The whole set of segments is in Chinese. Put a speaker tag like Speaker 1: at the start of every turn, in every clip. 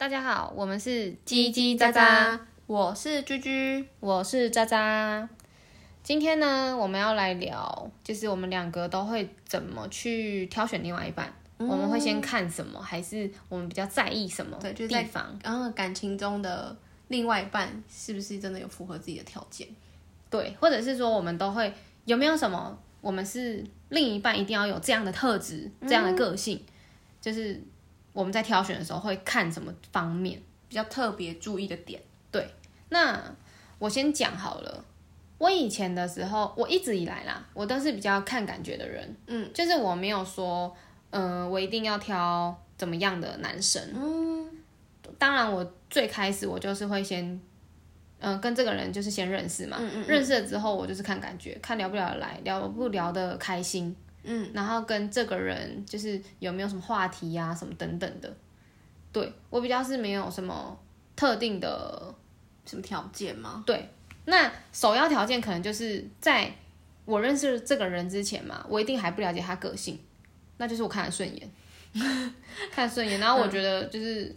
Speaker 1: 大家好，我们是
Speaker 2: 叽叽喳喳，我是居居，
Speaker 1: 我是渣渣。今天呢，我们要来聊，就是我们两个都会怎么去挑选另外一半。我们会先看什么，还是我们比较在意什么
Speaker 2: 对，就是
Speaker 1: 地方？
Speaker 2: 然后感情中的另外一半是不是真的有符合自己的条件？
Speaker 1: 对，或者是说我们都会有没有什么，我们是另一半一定要有这样的特质、这样的个性，就是我们在挑选的时候会看什么方面？
Speaker 2: 比较特别注意的点？
Speaker 1: 对那我先讲好了。我以前的时候，我一直以来啦，我都是比较看感觉的人，
Speaker 2: 嗯，
Speaker 1: 就是我没有说，嗯、我一定要挑怎么样的男生，
Speaker 2: 嗯，
Speaker 1: 当然，我最开始我就是会先，嗯、跟这个人就是先认识嘛，
Speaker 2: 嗯嗯
Speaker 1: 认识了之后，我就是看感觉，看聊不聊得来，聊不聊得开心，
Speaker 2: 嗯，
Speaker 1: 然后跟这个人就是有没有什么话题呀、什么等等的。对我比较是没有什么特定的，
Speaker 2: 什么条件吗？对。
Speaker 1: 那首要条件可能就是在我认识这个人之前嘛，我一定还不了解他个性，那就是我看得顺眼，看得顺眼，然后我觉得就是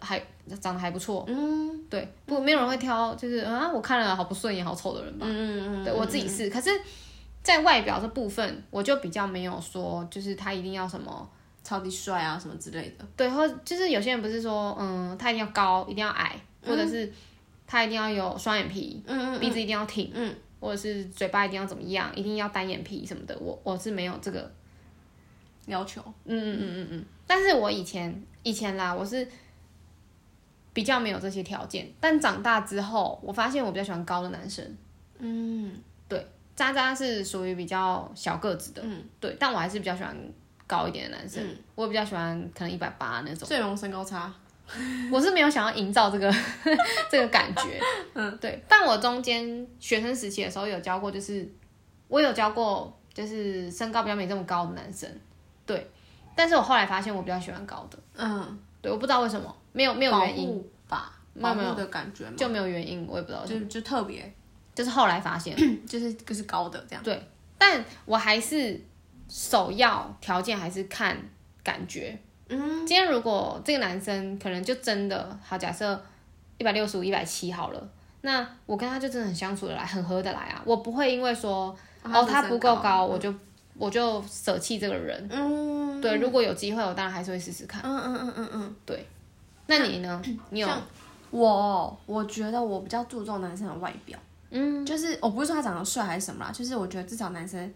Speaker 1: 还长得还不错，
Speaker 2: 嗯。
Speaker 1: 对，不，没有人会挑，就是啊，我看了好不顺眼、好丑的人吧。
Speaker 2: 嗯嗯
Speaker 1: 对我自己是，可是，在外表这部分，我就比较没有说，就是他一定要什么，
Speaker 2: 超级帅啊什么之类的。
Speaker 1: 对，或就是有些人不是说，嗯，他一定要高，一定要矮，或者是他一定要有双眼皮，
Speaker 2: 嗯嗯
Speaker 1: 鼻子一定要挺，
Speaker 2: 嗯，
Speaker 1: 或者是嘴巴一定要怎么样，一定要单眼皮什么的，我我是没有这个，
Speaker 2: 要求。
Speaker 1: 嗯嗯嗯嗯嗯，但是我以前以前啦，我是比较没有这些条件，但长大之后，我发现我比较喜欢高的男生。
Speaker 2: 嗯
Speaker 1: 渣渣是属于比较小个子的，
Speaker 2: 嗯，
Speaker 1: 对，但我还是比较喜欢高一点的男生，我比较喜欢可能一百八那种。
Speaker 2: 最容身高差。
Speaker 1: 我是没有想要营造这个 这个感觉，嗯，对。但我中间学生时期的时候有教过，就是我有教过，就是身高比较没这么高的男生，对。但是我后来发现我比较喜欢高的，
Speaker 2: 嗯，
Speaker 1: 对，我不知道为什么，没有没有原因，
Speaker 2: 吧，
Speaker 1: 没有没有
Speaker 2: 保护的感觉吗？
Speaker 1: 就没有原因，我也不知道
Speaker 2: 就就特别，
Speaker 1: 就是后来发现。
Speaker 2: 就是就是高的这样。
Speaker 1: 对但我还是首要条件还是看感觉。
Speaker 2: 嗯，
Speaker 1: 今天如果这个男生可能就真的好，假设一百六十五、一百七好了，那我跟他就真的很相处的来，很合得来啊。我不会因为说哦他不够高，我就我就舍弃这个人。
Speaker 2: 嗯，
Speaker 1: 对，如果有机会，我当然还是会试试看。
Speaker 2: 嗯嗯嗯嗯嗯。
Speaker 1: 对那你呢？你有
Speaker 2: 我我觉得我比较注重男生的外表，
Speaker 1: 嗯
Speaker 2: 就是我不是说他长得帅还是什么啦，就是我觉得至少男生，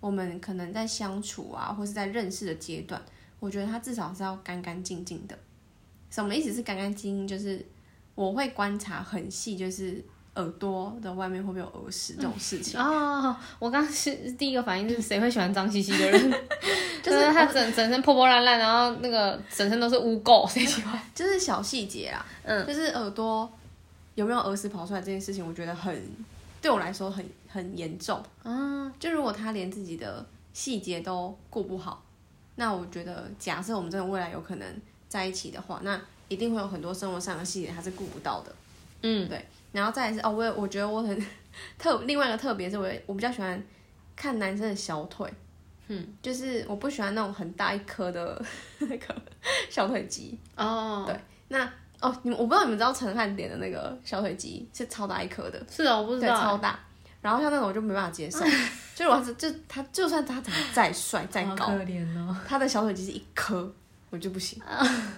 Speaker 2: 我们可能在相处啊，或是在认识的阶段，我觉得他至少是要干干净净的。什么意思是干干净净？就是我会观察很细，就是耳朵的外面会不会有耳屎这种事情。
Speaker 1: 哦，我刚刚是第一个反应就是 谁会喜欢脏兮兮的人？
Speaker 2: 就
Speaker 1: 就是是他整整身破破烂烂，然后那个整身都是污垢，谁喜欢？
Speaker 2: 就是小细节啊，
Speaker 1: 嗯，
Speaker 2: 就是耳朵有没有儿时跑出来这件事情，我觉得很对我来说很很严重。
Speaker 1: 啊，
Speaker 2: 就如果他连自己的细节都顾不好，那我觉得，假设我们真的未来有可能在一起的话，那一定会有很多生活上的细节他是顾不到的。
Speaker 1: 嗯，对。
Speaker 2: 然后再来是哦，我也我觉得我很特另外一个特别是我我比较喜欢看男生的小腿，嗯，就是我不喜欢那种很大一颗的 那个小腿肌。
Speaker 1: 哦，
Speaker 2: 对。那哦，你们我不知道你们知道陈汉典的那个小腿肌是超大一颗的，
Speaker 1: 是哦，我不知
Speaker 2: 对，
Speaker 1: 道
Speaker 2: 超大。然后像那种我就没办法接受，就是我就他就算他长得再帅 再高，
Speaker 1: 怜哦。
Speaker 2: 他的小腿肌是一颗，我就不行，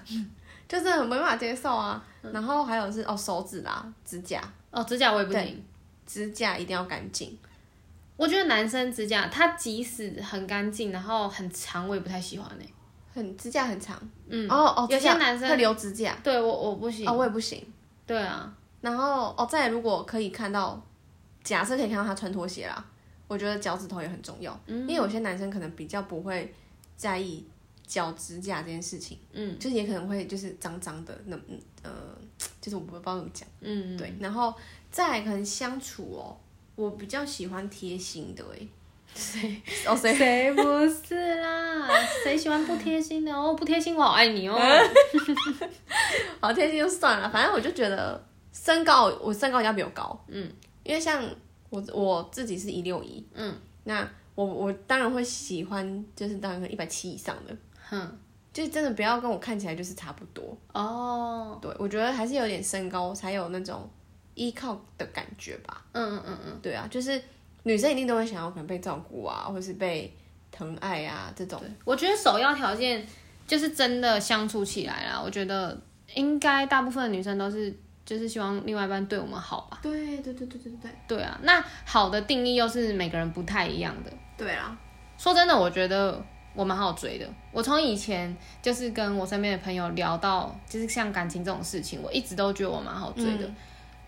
Speaker 2: 就是很没办法接受啊。然后还有是哦手指啦、指甲，
Speaker 1: 哦，指甲我也不行。
Speaker 2: 指甲一定要干净。
Speaker 1: 我觉得男生指甲，他即使很干净，然后很长，我也不太喜欢呢、
Speaker 2: 很指甲很长，
Speaker 1: 嗯，
Speaker 2: 哦哦，
Speaker 1: 有些男生
Speaker 2: 会留指甲，
Speaker 1: 对我我不行。
Speaker 2: 哦，我也不行。
Speaker 1: 对啊，
Speaker 2: 然后哦，再如果可以看到，假设可以看到他穿拖鞋啦，我觉得脚趾头也很重要，
Speaker 1: 嗯
Speaker 2: 因为有些男生可能比较不会在意脚指甲这件事情，
Speaker 1: 嗯
Speaker 2: 就是也可能会就是脏脏的，那嗯呃，就是我不知道怎么讲，
Speaker 1: 嗯，
Speaker 2: 对，然后再可能相处哦，我比较喜欢贴心的诶，
Speaker 1: 谁
Speaker 2: 哦谁
Speaker 1: 谁不是啦？谁喜欢不贴心的？哦，不贴心，我好爱你哦。
Speaker 2: 好贴心就算了，反正我就觉得身高，我身高一定要比我高，嗯，因为像我我自己是一六一，嗯，那我我当然会喜欢，就是当然一百七以上的，
Speaker 1: 哼，
Speaker 2: 就真的不要跟我看起来就是差不多。
Speaker 1: 哦，
Speaker 2: 对，我觉得还是有点身高才有那种依靠的感觉吧。
Speaker 1: 嗯嗯嗯嗯，
Speaker 2: 对啊，就是女生一定都会想要可能被照顾啊，或是被疼爱啊这种。
Speaker 1: 我觉得首要条件就是真的相处起来啦。我觉得应该大部分的女生都是就是希望另外一半对我们好吧。
Speaker 2: 对对对对对对
Speaker 1: 对啊，那好的定义又是每个人不太一样的。
Speaker 2: 对啊，
Speaker 1: 说真的，我觉得我蛮好追的。我从以前就是跟我身边的朋友聊到，就是像感情这种事情，我一直都觉得我蛮好追的。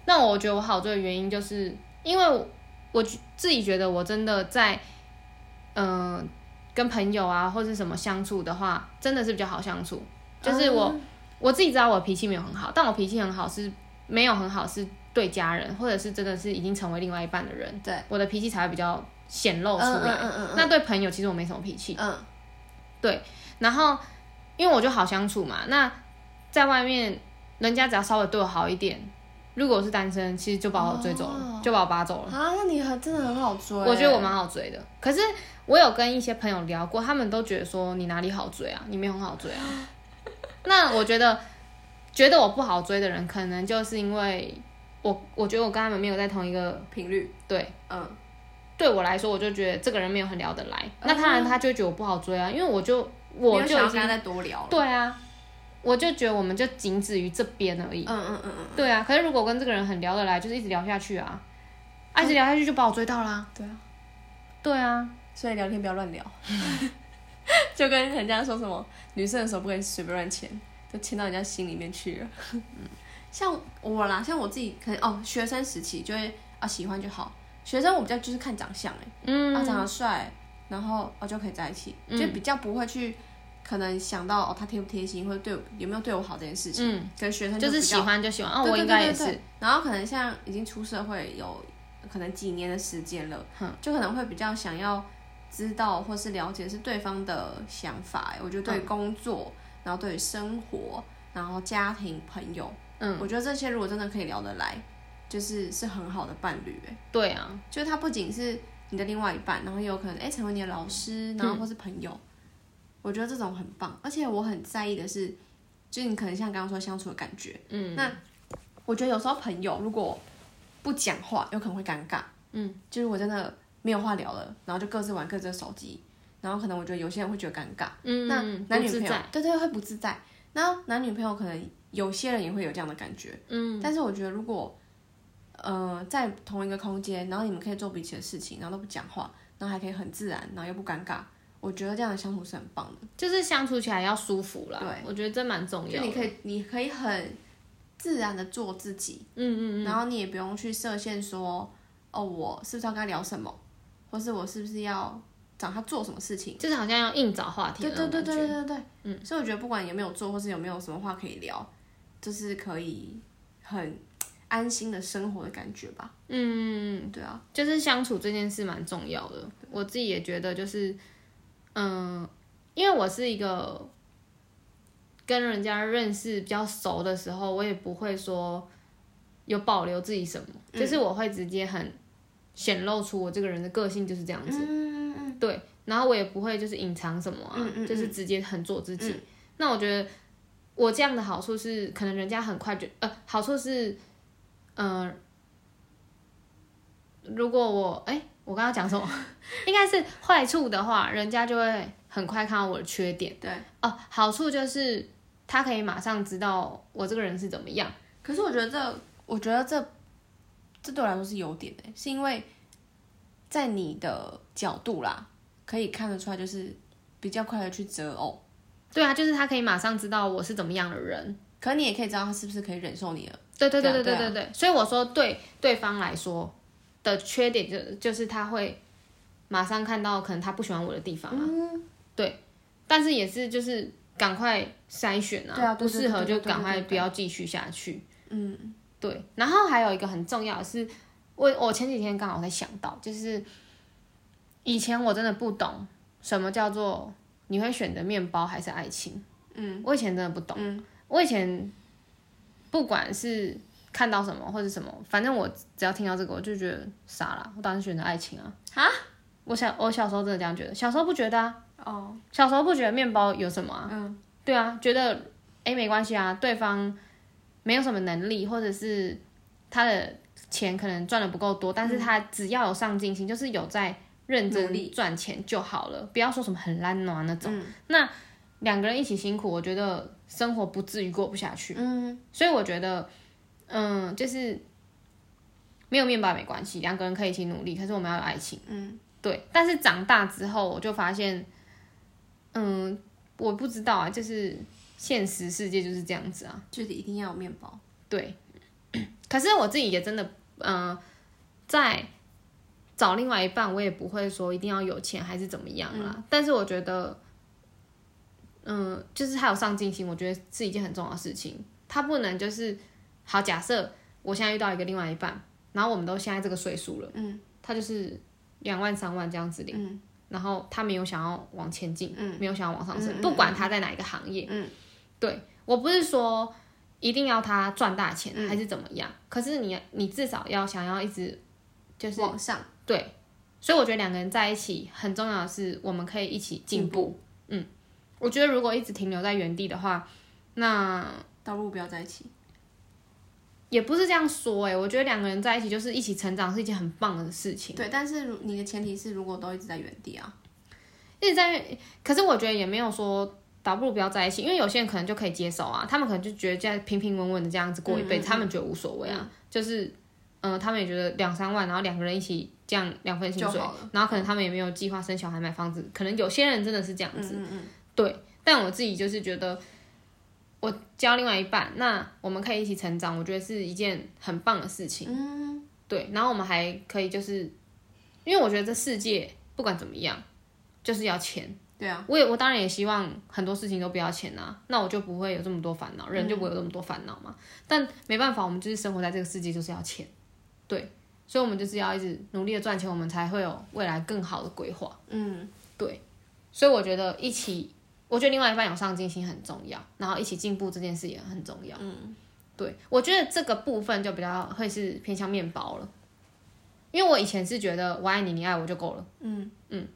Speaker 1: 那我觉得我好追的原因，就是因为我我自己觉得我真的在，嗯、跟朋友啊或者什么相处的话，真的是比较好相处。就是我、我自己知道我脾气没有很好，但我脾气很好是没有很好是对家人，或者是真的是已经成为另外一半的人，
Speaker 2: 对，
Speaker 1: 我的脾气才会比较显露出来。那对朋友其实我没什么脾气，
Speaker 2: 嗯对
Speaker 1: 然后因为我就好相处嘛，那在外面人家只要稍微对我好一点，如果我是单身，其实就把我追走了，
Speaker 2: 哦
Speaker 1: 就把我扒走了。
Speaker 2: 啊，那你很真的很好追。
Speaker 1: 我觉得我蛮好追的，可是我有跟一些朋友聊过，他们都觉得说你哪里好追啊，你没有很好追啊。那我觉得觉得我不好追的人，可能就是因为我我觉得我跟他们没有在同一个
Speaker 2: 频率，
Speaker 1: 对。
Speaker 2: 嗯，
Speaker 1: 对我来说，我就觉得这个人没有很聊得来，那当然他就会觉得我不好追啊，因为我就我
Speaker 2: 没有
Speaker 1: 就
Speaker 2: 想要跟他再多聊了。
Speaker 1: 对啊，我就觉得我们就仅止于这边而已。
Speaker 2: 嗯嗯嗯嗯，
Speaker 1: 对啊，可是如果跟这个人很聊得来，就是一直聊下去啊，啊一直聊下去就把我追到啦。
Speaker 2: 对啊，
Speaker 1: 对啊，
Speaker 2: 所以聊天不要乱聊，就跟人家说什么女生的手不可以随便乱牵，就牵到人家心里面去了。像我啦，像我自己可能哦，学生时期就会啊喜欢就好，学生我比较就是看长相哎、
Speaker 1: 嗯，
Speaker 2: 啊长得帅，然后哦就可以在一起，就比较不会去可能想到哦他贴不贴心或者对我有没有对我好这件事情。
Speaker 1: 嗯，
Speaker 2: 跟学生
Speaker 1: 就是喜欢就喜欢，哦，
Speaker 2: 对
Speaker 1: 我应该也是
Speaker 2: 然后可能像已经出社会有可能几年的时间了，
Speaker 1: 嗯
Speaker 2: 就可能会比较想要知道或是了解是对方的想法。我觉得对工作，然后对于生活，然后家庭、朋友，
Speaker 1: 嗯，
Speaker 2: 我觉得这些如果真的可以聊得来，就是是很好的伴侣。哎，
Speaker 1: 对啊，
Speaker 2: 就是他不仅是你的另外一半，然后也有可能哎成为你的老师，然后或是朋友。我觉得这种很棒，而且我很在意的是，就是你可能像刚刚说相处的感觉。
Speaker 1: 嗯，
Speaker 2: 那我觉得有时候朋友如果不讲话，有可能会尴尬。
Speaker 1: 嗯，
Speaker 2: 就是我真的没有话聊了，然后就各自玩各自的手机，然后可能我觉得有些人会觉得尴尬。
Speaker 1: 嗯，
Speaker 2: 那男女朋友对对会不自在。然后男女朋友可能有些人也会有这样的感觉。
Speaker 1: 嗯，
Speaker 2: 但是我觉得如果呃在同一个空间，然后你们可以做彼此的事情，然后都不讲话，然后还可以很自然，然后又不尴尬，我觉得这样的相处是很棒的。
Speaker 1: 就是相处起来要舒服啦。
Speaker 2: 对，
Speaker 1: 我觉得这蛮重要的。
Speaker 2: 就你可以，你可以很自然的做自己，
Speaker 1: 嗯嗯嗯，
Speaker 2: 然后你也不用去设限说，哦，我是不是要跟他聊什么，或是我是不是要找他做什么事情。
Speaker 1: 就是好像要硬找话题
Speaker 2: 对对对对。对对，嗯，所以我觉得不管有没有做，或是有没有什么话可以聊，就是可以很安心的生活的感觉吧。
Speaker 1: 嗯，
Speaker 2: 对啊，
Speaker 1: 就是相处这件事蛮重要的。我自己也觉得，就是，嗯，因为我是一个跟人家认识比较熟的时候，我也不会说有保留自己什么，就是我会直接很显露出我这个人的个性就是这样子。
Speaker 2: 嗯嗯
Speaker 1: 对，然后我也不会就是隐藏什么啊，
Speaker 2: 嗯嗯
Speaker 1: 就是直接很做自己。那我觉得我这样的好处是，可能人家很快就呃，好处是，嗯、如果我哎、我刚刚讲什么？应该是坏处的话，人家就会很快看到我的缺点。
Speaker 2: 对。
Speaker 1: 哦，好处就是他可以马上知道我这个人是怎么样。
Speaker 2: 可是我觉得这，我觉得这，这对我来说是优点的，是因为在你的角度啦，可以看得出来，就是比较快的去择偶。
Speaker 1: 对啊，就是他可以马上知道我是怎么样的人。
Speaker 2: 可你也可以知道他是不是可以忍受你了。
Speaker 1: 对对对对
Speaker 2: 对
Speaker 1: 对对，所以我说对对方来说的缺点就就是他会马上看到可能他不喜欢我的地方啊，
Speaker 2: 嗯。
Speaker 1: 对，但是也是就是赶快筛选啊，
Speaker 2: 啊
Speaker 1: 不适合就赶快不要继续下去，
Speaker 2: 嗯，
Speaker 1: 对。然后还有一个很重要的是，我我前几天刚好在想到，就是以前我真的不懂什么叫做你会选择面包还是爱情，嗯，我以前真的不懂，嗯，我以前不管是看到什么或者什么，反正我只要听到这个，我就觉得傻了，我当然选择爱情啊。
Speaker 2: 啊？
Speaker 1: 我小我小时候真的这样觉得，小时候不觉得啊，
Speaker 2: 哦，
Speaker 1: 小时候不觉得面包有什么啊，
Speaker 2: 嗯，
Speaker 1: 对啊，觉得哎没关系啊，对方没有什么能力，或者是他的钱可能赚的不够多，但是他只要有上进心，就是有在认真赚钱就好了，不要说什么很懒惰那种。那两个人一起辛苦，我觉得生活不至于过不下去。嗯，所以我觉得，嗯，就是没有面包没关系，两个人可以一起努力，可是我们要有爱情。嗯，对。但是长大之后，我就发现，嗯，我不知道啊，就是现实世界就是这样子啊，
Speaker 2: 就是一定要有面包。
Speaker 1: 对。可是我自己也真的，嗯，在找另外一半，我也不会说一定要有钱还是怎么样啦。但是我觉得。嗯，就是他有上进心，我觉得是一件很重要的事情。他不能就是好，假设我现在遇到一个另外一半，然后我们都现在这个岁数了，嗯，他就是两万三万这样子领，嗯，然后他没有想要往前进，嗯，没有想要往上升，不管他在哪一个行业，嗯，对我不是说一定要他赚大钱还是怎么样，可是你你至少要想要一直就是
Speaker 2: 往上，
Speaker 1: 对，所以我觉得两个人在一起很重要的是我们可以一起进步，嗯。我觉得如果一直停留在原地的话，那
Speaker 2: 倒不如不要在一起。
Speaker 1: 也不是这样说哎，我觉得两个人在一起就是一起成长是一件很棒的事情。
Speaker 2: 对，但是你的前提是如果都一直在原地啊，
Speaker 1: 一直在，可是我觉得也没有说倒不如不要在一起，因为有些人可能就可以接受啊，他们可能就觉得这样平平稳稳的这样子过一辈子，他们觉得无所谓啊，就是嗯，他们也觉得两三万，然后两个人一起这样两份薪水，然后可能他们也没有计划生小孩买房子，可能有些人真的是这样子。对，但我自己就是觉得，我教另外一半，那我们可以一起成长，我觉得是一件很棒的事情。嗯，对，然后我们还可以就是，因为我觉得这世界不管怎么样，就是要钱。
Speaker 2: 对啊，
Speaker 1: 我也我当然也希望很多事情都不要钱啊，那我就不会有这么多烦恼，人就不会有这么多烦恼嘛。但没办法，我们就是生活在这个世界，就是要钱。对，所以我们就是要一直努力的赚钱，我们才会有未来更好的规划。嗯，对，所以我觉得一起。我觉得另外一半有上进心很重要，然后一起进步这件事也很重要。嗯，对，我觉得这个部分就比较会是偏向面包了，因为我以前是觉得我爱你，你爱我就够了。嗯嗯，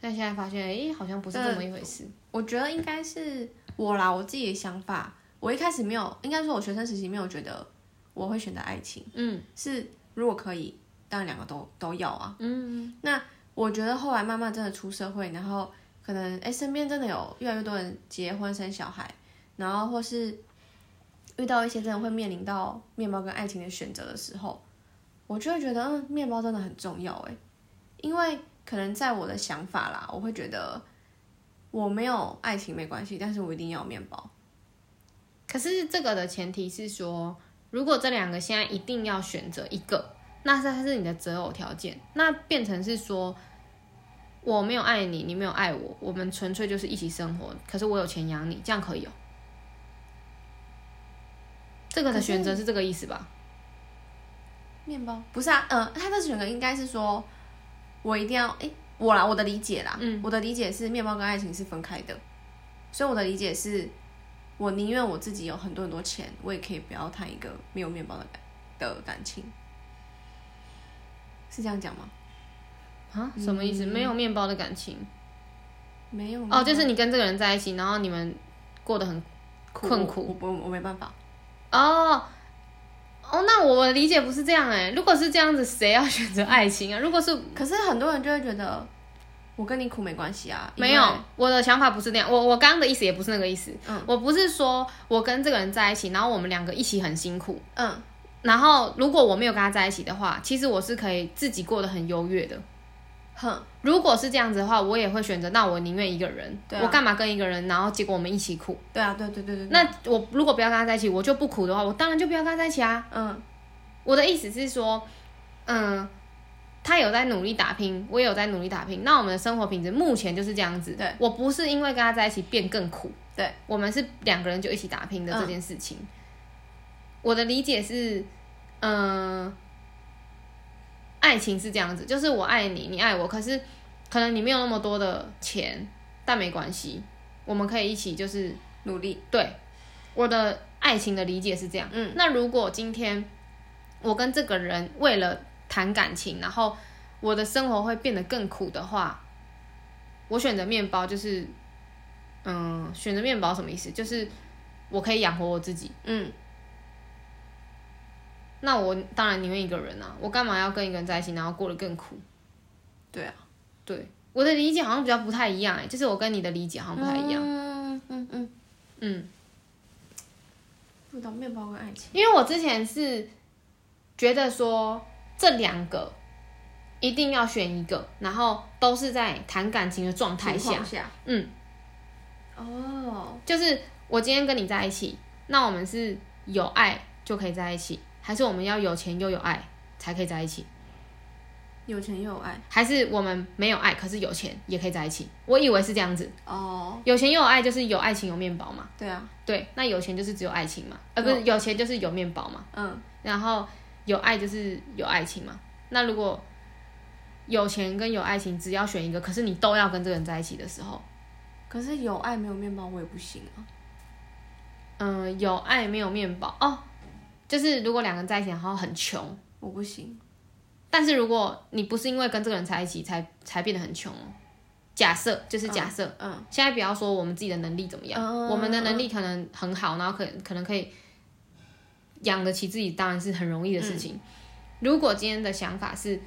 Speaker 1: 但现在发现，哎，好像不是这么一回事。
Speaker 2: 我觉得应该是我啦，我自己的想法，我一开始没有，应该说我学生时期没有觉得我会选择爱情。嗯，是如果可以，当然两个都都要啊。嗯，那我觉得后来慢慢真的出社会，然后。可能哎，身边真的有越来越多人结婚生小孩，然后或是遇到一些真的会面临到面包跟爱情的选择的时候，我就会觉得，嗯，面包真的很重要哎，因为可能在我的想法啦，我会觉得我没有爱情没关系，但是我一定要有面包。
Speaker 1: 可是这个的前提是说，如果这两个现在一定要选择一个，那是它是你的择偶条件，那变成是说。我没有爱你，你没有爱我，我们纯粹就是一起生活。可是我有钱养你，这样可以哦。这个的选择是这个意思吧？
Speaker 2: 面包不是啊，嗯，他的选择应该是说，我一定要哎，我啦，我的理解啦，嗯，我的理解是面包跟爱情是分开的，所以我的理解是，我宁愿我自己有很多很多钱，我也可以不要谈一个没有面包的感的感情，是这样讲吗？
Speaker 1: 啊，什么意思？没有面包的感情，
Speaker 2: 没有
Speaker 1: 哦，就是你跟这个人在一起，然后你们过得很困苦，
Speaker 2: 我我没办法。
Speaker 1: 哦哦，那我理解不是这样哎。如果是这样子，谁要选择爱情啊？如果是，
Speaker 2: 可是很多人就会觉得我跟你苦没关系啊。
Speaker 1: 没有，我的想法不是那样。我我刚刚的意思也不是那个意思。嗯，我不是说我跟这个人在一起，然后我们两个一起很辛苦。嗯，然后如果我没有跟他在一起的话，其实我是可以自己过得很优越的。哼，如果是这样子的话，我也会选择。那我宁愿一个人，我干嘛跟一个人？然后结果我们一起苦。
Speaker 2: 对啊，对对对对。
Speaker 1: 那我如果不要跟他在一起，我就不苦的话，我当然就不要跟他在一起啊。嗯，我的意思是说，嗯，他有在努力打拼，我也有在努力打拼。那我们的生活品质目前就是这样子。
Speaker 2: 对，
Speaker 1: 我不是因为跟他在一起变更苦。
Speaker 2: 对，
Speaker 1: 我们是两个人就一起打拼的这件事情。我的理解是，嗯。爱情是这样子，就是我爱你，你爱我，可是可能你没有那么多的钱，但没关系，我们可以一起就是
Speaker 2: 努力。
Speaker 1: 对，我的爱情的理解是这样。嗯，那如果今天我跟这个人为了谈感情，然后我的生活会变得更苦的话，我选择面包就是嗯，选择面包什么意思？就是我可以养活我自己。
Speaker 2: 嗯，
Speaker 1: 那我当然宁愿一个人啊，我干嘛要跟一个人在一起，然后过得更苦？
Speaker 2: 对啊，
Speaker 1: 对，我的理解好像比较不太一样哎、就是我跟你的理解好像不太一样。
Speaker 2: 嗯嗯嗯，
Speaker 1: 嗯，
Speaker 2: 不懂面包跟爱情。
Speaker 1: 因为我之前是觉得说这两个一定要选一个，然后都是在谈感情的状态下，
Speaker 2: 下，
Speaker 1: 嗯，
Speaker 2: 哦，
Speaker 1: 就是我今天跟你在一起，那我们是有爱就可以在一起，还是我们要有钱又有爱才可以在一起？
Speaker 2: 有钱又有爱。
Speaker 1: 还是我们没有爱，可是有钱也可以在一起？我以为是这样子，
Speaker 2: 哦，
Speaker 1: 有钱又有爱就是有爱情有面包嘛。
Speaker 2: 对啊，
Speaker 1: 对，那有钱就是只有爱情嘛，呃，不是有钱就是有面包嘛，
Speaker 2: 嗯，
Speaker 1: 然后有爱就是有爱情嘛。那如果有钱跟有爱情只要选一个，可是你都要跟这个人在一起的时候，
Speaker 2: 可是有爱没有面包我也不行啊。
Speaker 1: 嗯、有爱没有面包哦，就是如果两个人在一起然后很穷，
Speaker 2: 我不行。
Speaker 1: 但是如果你不是因为跟这个人在一起才才变得很穷哦，假设就是假设，
Speaker 2: 嗯，
Speaker 1: 现在不要说我们自己的能力怎么样，
Speaker 2: 嗯
Speaker 1: 我们的能力可能很好，然后可可能可以养得起自己，当然是很容易的事情。如果今天的想法是，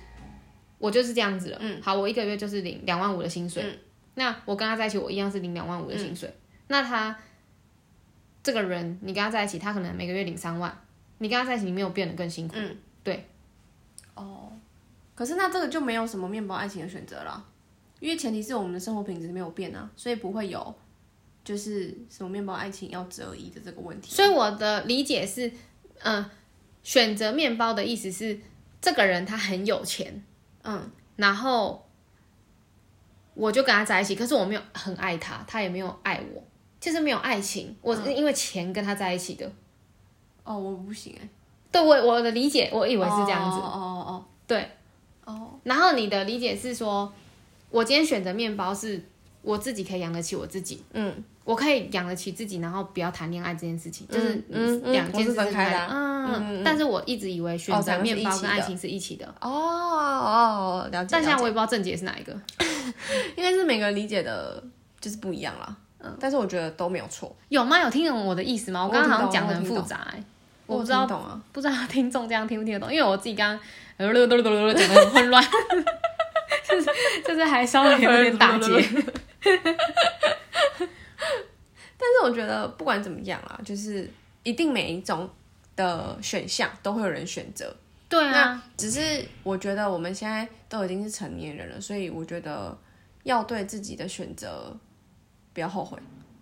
Speaker 1: 我就是这样子了，
Speaker 2: 嗯。
Speaker 1: 好，我一个月就是领两万五的薪水，那我跟他在一起，我一样是领两万五的薪水，那他这个人，你跟他在一起，他可能每个月领三万，你跟他在一起，你没有变得更辛苦，嗯，对。
Speaker 2: 哦，可是那这个就没有什么面包爱情的选择了，因为前提是我们的生活品质没有变啊，所以不会有就是什么面包爱情要择一的这个问题。
Speaker 1: 所以我的理解是，嗯、选择面包的意思是，这个人他很有钱，
Speaker 2: 嗯，
Speaker 1: 然后我就跟他在一起，可是我没有很爱他，他也没有爱我，就是没有爱情，我是因为钱跟他在一起的。
Speaker 2: 哦，我不行哎、
Speaker 1: 对我我的理解，我以为是这样子，
Speaker 2: 哦哦
Speaker 1: 对。
Speaker 2: 哦哦，
Speaker 1: 然后你的理解是说，我今天选择面包是我自己可以养得起我自己，
Speaker 2: 嗯，
Speaker 1: 我可以养得起自己，然后不要谈恋爱这件事情，就是
Speaker 2: 嗯嗯
Speaker 1: 两件事
Speaker 2: 分开的啊
Speaker 1: 嗯，但是我一直以为选择面包跟爱情是一起的，
Speaker 2: 哦哦，了解。
Speaker 1: 但现在我也不知道正解是哪一个。
Speaker 2: 应该是每个人理解的就是不一样啦。嗯，但是我觉得都没有错。
Speaker 1: 有吗？有听懂我的意思吗？我刚刚好像讲的很复杂、欸，我不知道
Speaker 2: 懂啊。
Speaker 1: 不知道听众这样听不听得懂，因为我自己刚刚讲的很混乱，就 是就是还稍微有点打结。
Speaker 2: 但是我觉得不管怎么样啦，就是一定每一种的选项都会有人选择。
Speaker 1: 对啊，
Speaker 2: 只是我觉得我们现在都已经是成年人了，所以我觉得要对自己的选择不要后悔。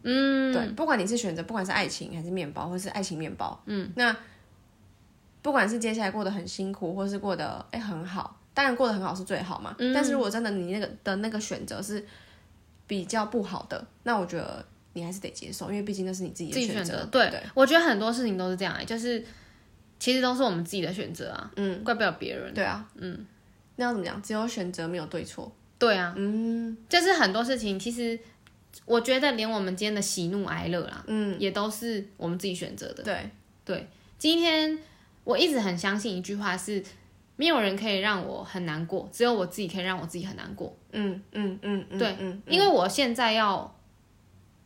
Speaker 1: 嗯，
Speaker 2: 对，不管你是选择，不管是爱情还是面包，或是爱情面包，嗯，那不管是接下来过得很辛苦，或是过得哎、很好，当然过得很好是最好嘛。
Speaker 1: 嗯
Speaker 2: 但是如果真的你那个的那个选择是比较不好的，那我觉得你还是得接受，因为毕竟那是你自己的选择。
Speaker 1: 对
Speaker 2: 对，
Speaker 1: 我觉得很多事情都是这样、欸，就是其实都是我们自己的选择啊，
Speaker 2: 嗯，
Speaker 1: 怪不了别人。
Speaker 2: 对啊，嗯，那要怎么讲？只有选择没有对错。
Speaker 1: 对啊，
Speaker 2: 嗯
Speaker 1: 就是很多事情，其实我觉得连我们今天的喜怒哀乐啦，
Speaker 2: 嗯，
Speaker 1: 也都是我们自己选择的。
Speaker 2: 对，
Speaker 1: 对，今天我一直很相信一句话是，没有人可以让我很难过，只有我自己可以让我自己很难过。
Speaker 2: 嗯嗯嗯嗯，
Speaker 1: 对
Speaker 2: 嗯，
Speaker 1: 因为我现在要，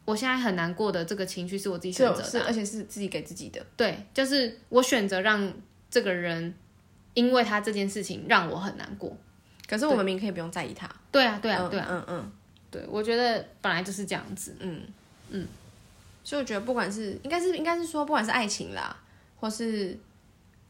Speaker 1: 我现在很难过的这个情绪是我自己选择的啊、
Speaker 2: 而且是自己给自己的。
Speaker 1: 对，就是我选择让这个人，因为他这件事情让我很难过。
Speaker 2: 可是我们明明可以不用在意他。
Speaker 1: 对啊，对啊，
Speaker 2: 嗯
Speaker 1: 对啊，
Speaker 2: 嗯嗯。
Speaker 1: 对，我觉得本来就是这样子。
Speaker 2: 嗯嗯所以我觉得，不管是应该是应该是说，不管是爱情啦，或是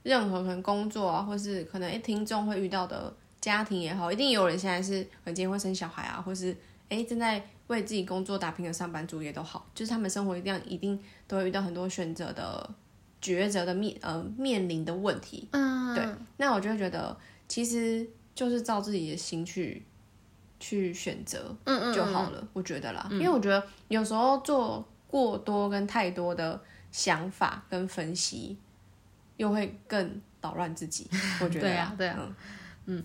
Speaker 2: 任何可能工作啊，或是可能诶听众会遇到的家庭也好，一定有人现在是可能今天会生小孩啊，或是诶正在为自己工作打拼的上班族也都好，就是他们生活一定一定都会遇到很多选择的抉择的面呃面临的问题。
Speaker 1: 嗯，
Speaker 2: 对，那我就会觉得，其实就是照自己的心去去选择，
Speaker 1: 嗯嗯
Speaker 2: 就好了。我觉得啦，因为我觉得有时候做过多跟太多的想法跟分析，又会更捣乱自己。我觉得
Speaker 1: 对啊对啊
Speaker 2: 嗯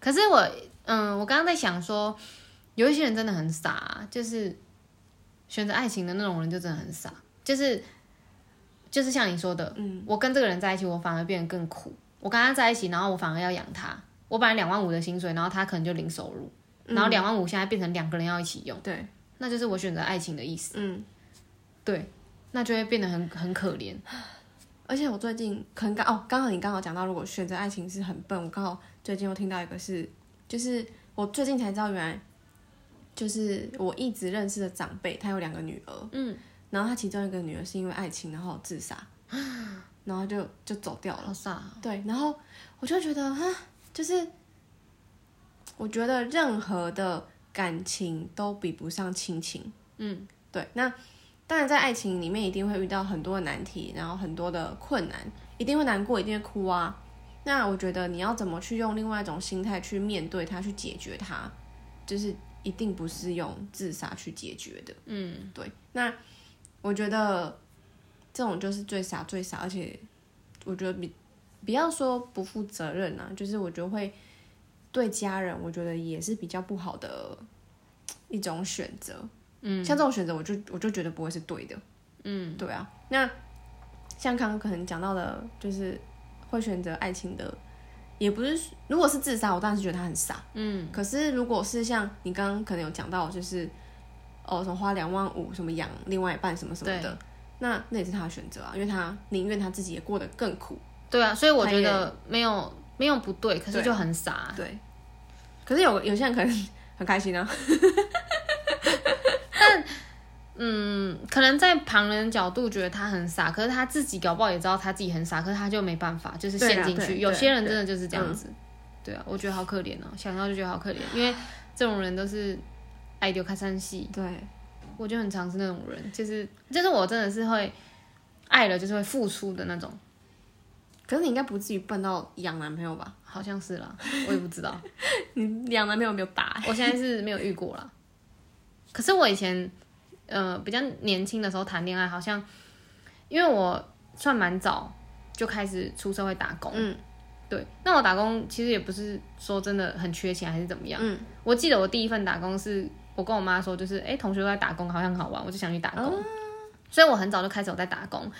Speaker 1: 可是我，嗯，我刚刚在想说，有一些人真的很傻啊、就是选择爱情的那种人就真的很傻，就是就是像你说的，嗯，我跟这个人在一起，我反而变得更苦。我跟他在一起，然后我反而要养他。我本来两万五的薪水，然后他可能就零收入，然后两万五现在变成两个人要一起用。
Speaker 2: 对，
Speaker 1: 那就是我选择爱情的意思。
Speaker 2: 嗯，
Speaker 1: 对，那就会变得很很可怜。
Speaker 2: 而且我最近可能刚哦，刚好你刚好讲到，如果选择爱情是很笨，我刚好最近又听到一个是，就是我最近才知道，原来就是我一直认识的长辈，他有两个女儿，
Speaker 1: 嗯，
Speaker 2: 然后他其中一个女儿是因为爱情然后自杀，然后就就走掉了。
Speaker 1: 好傻哦。
Speaker 2: 对，然后我就觉得哈，就是我觉得任何的感情都比不上亲情。
Speaker 1: 嗯，
Speaker 2: 对，那当然在爱情里面一定会遇到很多的难题，然后很多的困难，一定会难过，一定会哭啊。那我觉得你要怎么去用另外一种心态去面对它，去解决它，就是一定不是用自杀去解决的。
Speaker 1: 嗯，
Speaker 2: 对，那我觉得这种就是最傻最傻，而且我觉得比不要说不负责任啊，就是我觉得会对家人，我觉得也是比较不好的一种选择。嗯，像这种选择，我就我就觉得不会是对的。嗯，对啊。那像刚刚可能讲到的，就是会选择爱情的，也不是如果是自杀，我当然是觉得他很傻。
Speaker 1: 嗯，
Speaker 2: 可是如果是像你刚刚可能有讲到，就是哦，什么花两万五什么养另外一半什么什么的，那那也是他的选择啊，因为他宁愿他自己也过得更苦。
Speaker 1: 对啊，所以我觉得没有没有不对，可是就很傻。
Speaker 2: 对，可是有有些人可能很开心啊。
Speaker 1: 但嗯，可能在旁人角度觉得他很傻，可是他自己搞不好也知道他自己很傻，可是他就没办法，就是陷进去。有些人真的就是这样子。对啊，我觉得好可怜哦，想到就觉得好可怜，因为这种人都是爱丢开山戏。
Speaker 2: 对，
Speaker 1: 我就很常是那种人，就是就是我真的是会爱了，就是会付出的那种。
Speaker 2: 可是你应该不至于笨到养男朋友吧？
Speaker 1: 好像是啦，我也不知道。
Speaker 2: 你养男朋友没有打？
Speaker 1: 我现在是没有遇过啦。可是我以前，呃，比较年轻的时候谈恋爱，好像因为我算蛮早就开始出社会打工。
Speaker 2: 嗯，
Speaker 1: 对。那我打工其实也不是说真的很缺钱还是怎么样。
Speaker 2: 嗯。
Speaker 1: 我记得我第一份打工是我跟我妈说，就是哎，同学都在打工，好像很好玩，我就想去打工。所以我很早就开始有在打工。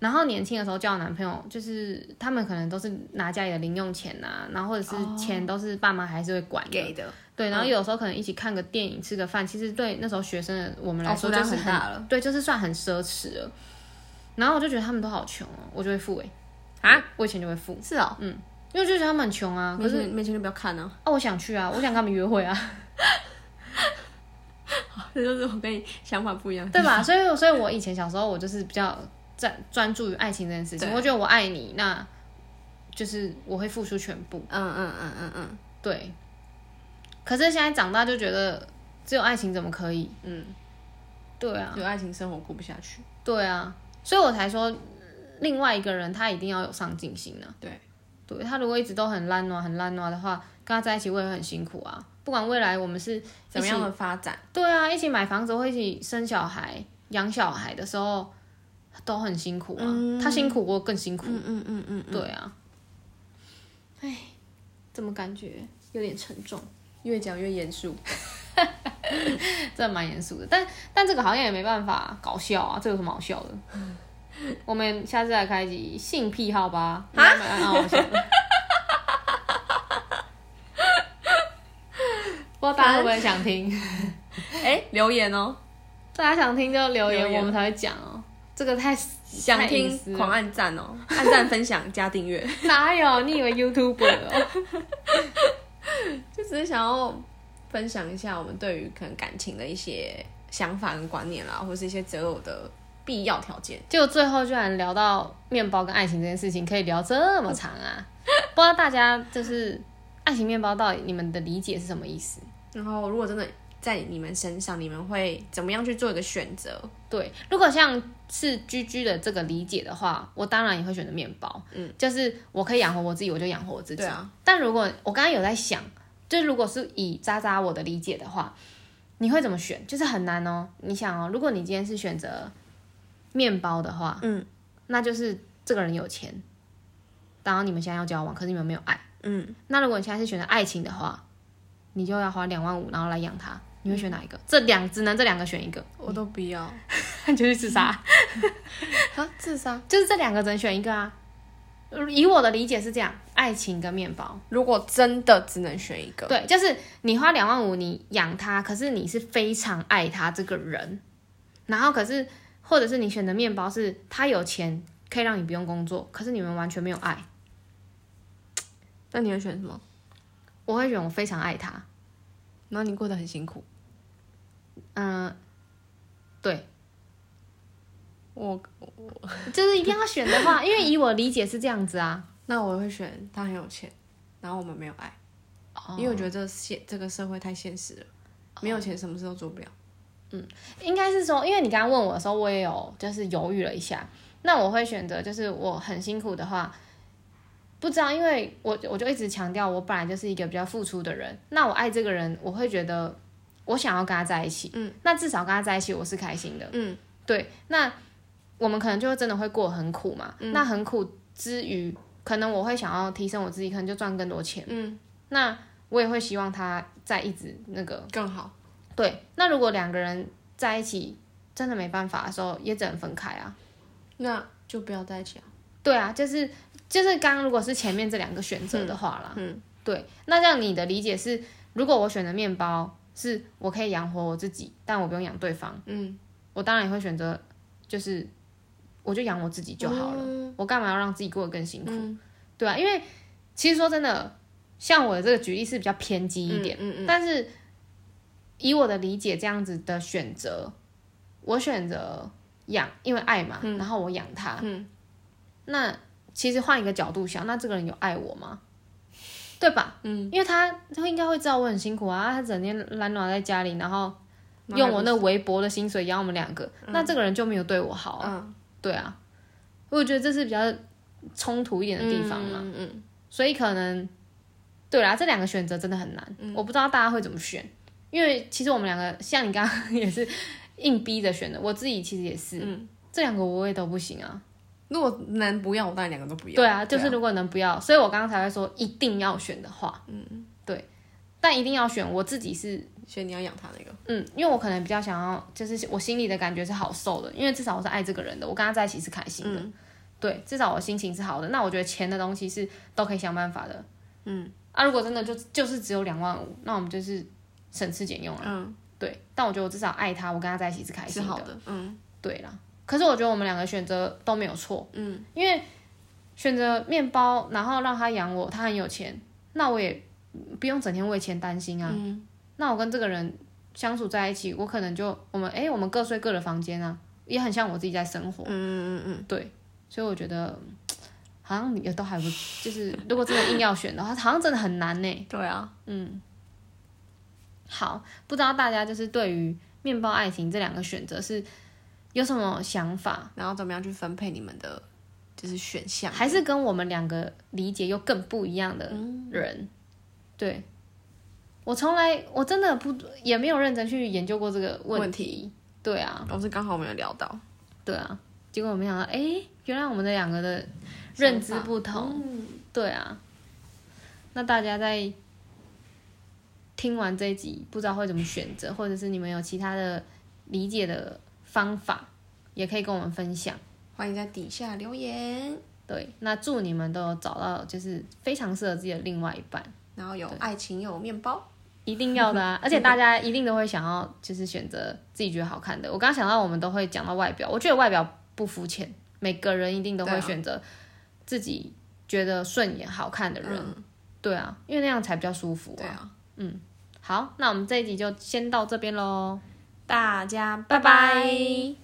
Speaker 1: 然后年轻的时候交男朋友，就是他们可能都是拿家里的零用钱呐，然后或者是钱都是爸妈还是会管
Speaker 2: 给的。
Speaker 1: 对，然后有时候可能一起看个电影、吃个饭，其实对那时候学生的我们来说就是
Speaker 2: 很大了。
Speaker 1: 对，就是算很奢侈了。然后我就觉得他们都好穷哦，我就会付哎。
Speaker 2: 啊？
Speaker 1: 我以前就会付。
Speaker 2: 是哦。
Speaker 1: 嗯。因为就觉得他们很穷啊。可是
Speaker 2: 没钱就不要看啊。
Speaker 1: 哦，我想去啊，我想跟他们约会啊。
Speaker 2: 这就是我跟你想法不一样，
Speaker 1: 对吧？所以，所以我以前小时候我就是比较。在专注于爱情这件事情，我觉得我爱你，那就是我会付出全部。
Speaker 2: 嗯嗯嗯嗯嗯，
Speaker 1: 对。可是现在长大就觉得只有爱情怎么可以？嗯，对啊，
Speaker 2: 有爱情生活过不下去。
Speaker 1: 对啊，所以我才说另外一个人他一定要有上进心呢。
Speaker 2: 对，
Speaker 1: 对他如果一直都很烂啊很烂啊的话，跟他在一起会很辛苦啊。不管未来我们是
Speaker 2: 怎么样的发展，
Speaker 1: 对啊，一起买房子或一起生小孩、养小孩的时候。都很辛苦啊，他辛苦我更辛苦。
Speaker 2: 嗯嗯嗯嗯，
Speaker 1: 对啊。哎，怎么感觉有点沉重？
Speaker 2: 越讲越严肃，
Speaker 1: 这蛮严肃的。但但这个好像也没办法搞笑啊，这有什么好笑的？我们下次来开集性癖好吧？啊，蛮好笑的。不知道大家会不会想听？
Speaker 2: 哎，留言哦，
Speaker 1: 大家想听就留言，我们才会讲哦。这个太
Speaker 2: 想听，狂按赞哦！按赞、分享、加订阅。
Speaker 1: 哪有？你以为 YouTube 哦？
Speaker 2: 就只是想要分享一下我们对于可能感情的一些想法跟观念啦，或是一些择偶的必要条件。
Speaker 1: 就最后居然聊到面包跟爱情这件事情，可以聊这么长啊！不知道大家就是爱情面包到底你们的理解是什么意思？
Speaker 2: 然后如果真的。在你们身上，你们会怎么样去做一个选择？
Speaker 1: 对，如果像是居居的这个理解的话，我当然也会选择面包。嗯，就是我可以养活我自己，我就养活我自己。对
Speaker 2: 啊。
Speaker 1: 但如果我刚刚有在想，就如果是以渣渣我的理解的话，你会怎么选？就是很难哦。你想哦，如果你今天是选择面包的话，嗯，那就是这个人有钱，当然你们现在要交往，可是你们没有爱。嗯。那如果你现在是选择爱情的话，你就要花两万五，然后来养他。你会选哪一个？这两只能这两个选一个，
Speaker 2: 我都不要，你
Speaker 1: 就去自杀。
Speaker 2: 啊，自杀
Speaker 1: 就是这两个只能选一个啊。以我的理解是这样，爱情跟面包，
Speaker 2: 如果真的只能选一个，
Speaker 1: 对，就是你花两万五，你养他，可是你是非常爱他这个人，然后可是或者是你选的面包是他有钱可以让你不用工作，可是你们完全没有爱，
Speaker 2: 那你会选什么？
Speaker 1: 我会选我非常爱他，
Speaker 2: 然后你过得很辛苦。
Speaker 1: 嗯、对，
Speaker 2: 我我
Speaker 1: 就是一定要选的话，因为以我理解是这样子啊，
Speaker 2: 那我会选他很有钱，然后我们没有爱，
Speaker 1: 哦
Speaker 2: 因为我觉得这现这个社会太现实了，没有钱什么事都做不了。
Speaker 1: 嗯应该是说，因为你刚刚问我的时候，我也有就是犹豫了一下。那我会选择就是我很辛苦的话，不知道，因为我我就一直强调，我本来就是一个比较付出的人。那我爱这个人，我会觉得我想要跟他在一起，嗯，那至少跟他在一起我是开心的，
Speaker 2: 嗯，
Speaker 1: 对。那我们可能就会真的会过得很苦嘛，那很苦之余，可能我会想要提升我自己，可能就赚更多钱，
Speaker 2: 嗯，
Speaker 1: 那我也会希望他在一直那个
Speaker 2: 更好。
Speaker 1: 对，那如果两个人在一起真的没办法的时候，也只能分开啊。
Speaker 2: 那就不要在一起啊。
Speaker 1: 对啊，就是就是刚刚如果是前面这两个选择的话啦，
Speaker 2: 嗯，
Speaker 1: 对，那这样你的理解是，如果我选择面包是我可以养活我自己，但我不用养对方，
Speaker 2: 嗯，
Speaker 1: 我当然也会选择就是我就养我自己就好了，我干嘛要让自己过得更辛苦？对啊，因为其实说真的，像我的这个举例是比较偏激一点，
Speaker 2: 嗯嗯
Speaker 1: 但是以我的理解，这样子的选择，我选择养，因为爱嘛，然后我养他。
Speaker 2: 嗯
Speaker 1: 那其实换一个角度想，那这个人有爱我吗？对吧？嗯，因为他他应该会知道我很辛苦啊，他整天懒懒在家里，然后用我那微薄的薪水养我们两个，那这个人就没有对我好啊。
Speaker 2: 嗯。
Speaker 1: 对啊，我觉得这是比较冲突一点的地方嘛。
Speaker 2: 嗯嗯
Speaker 1: 所以可能，对啦，这两个选择真的很难，我不知道大家会怎么选，因为其实我们两个像你刚刚也是硬逼着选的，我自己其实也是，这两个我也都不行啊。
Speaker 2: 如果能不要，我当然两个都不要。
Speaker 1: 对啊，就是如果能不要，所以我刚刚才会说一定要选的话，嗯，对，但一定要选，我自己是。
Speaker 2: 选你要养他那个。
Speaker 1: 嗯，因为我可能比较想要，就是我心里的感觉是好受的，因为至少我是爱这个人的，我跟他在一起是开心的，对，至少我心情是好的。那我觉得钱的东西是都可以想办法的，嗯，啊，如果真的就就是只有两万五，那我们就是省吃俭用了，
Speaker 2: 嗯，
Speaker 1: 对。但我觉得我至少爱他，我跟他在一起是开心的，
Speaker 2: 是好的。嗯
Speaker 1: 对啦。可是我觉得我们两个选择都没有错，嗯，因为选择面包，然后让他养我，他很有钱，那我也不用整天为钱担心啊。
Speaker 2: 嗯
Speaker 1: 那我跟这个人相处在一起，我可能就我们哎、我们各睡各的房间啊，也很像我自己在生活。
Speaker 2: 嗯嗯嗯
Speaker 1: 对，所以我觉得好像也都还不，就是如果真的硬要选的话，好像真的很难呢。
Speaker 2: 嗯，对啊。
Speaker 1: 嗯好，不知道大家就是对于面包爱情这两个选择是有什么想法，
Speaker 2: 然后怎么样去分配你们的，就是选项？
Speaker 1: 还是跟我们两个理解又更不一样的
Speaker 2: 嗯
Speaker 1: 人？对，我从来我真的不也没有认真去研究过这个问
Speaker 2: 问
Speaker 1: 题。对啊，
Speaker 2: 我是刚好没有聊到。
Speaker 1: 对啊，结果我没想到，哎、原来我们的两个的认知不同。
Speaker 2: 嗯
Speaker 1: 对啊，那大家在听完这一集，不知道会怎么选择，或者是你们有其他的理解的方法，也可以跟我们分享。
Speaker 2: 欢迎在底下留言，
Speaker 1: 对，那祝你们都有找到就是非常适合自己的另外一半，
Speaker 2: 然后有爱情有面包。
Speaker 1: 一定要的啊！而且大家一定都会想要就是选择自己觉得好看的。我刚刚想到，我们都会讲到外表，我觉得外表不肤浅，每个人一定都会选择自己觉得顺眼、好看的人。对啊，因为那样才比较舒服
Speaker 2: 对
Speaker 1: 啊。
Speaker 2: 嗯，
Speaker 1: 好，那我们这一集就先到这边喽，
Speaker 2: 大家
Speaker 1: 拜
Speaker 2: 拜。拜
Speaker 1: 拜